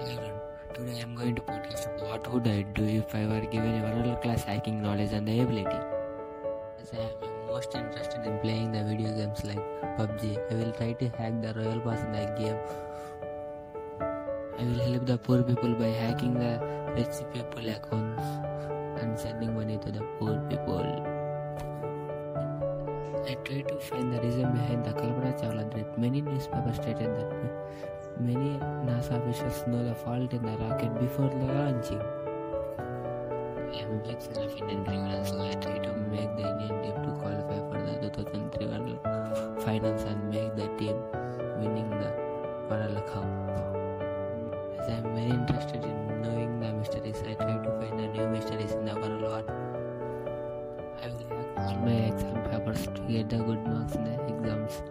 Hello. Today I am going to podcast what would I do if I were given a world class hacking knowledge and the ability. As I am most interested in playing the video games like PUBG, I will try to hack the Royal Pass in that game. I will help the poor people by hacking the rich people accounts and sending money to the poor people. I try to find the reason behind the Kalpana Chawla death. Many newspapers stated that many NASA officials know the fault in the rocket before the launching. Fan of Indian criminals, so I to make the Indian team to qualify for the 2003 World Finals and make the team winning the World Cup. As I am very interested in knowing the mysteries, I try to find the new mysteries in the World. I will hack all my exam papers to get the good marks in the exams.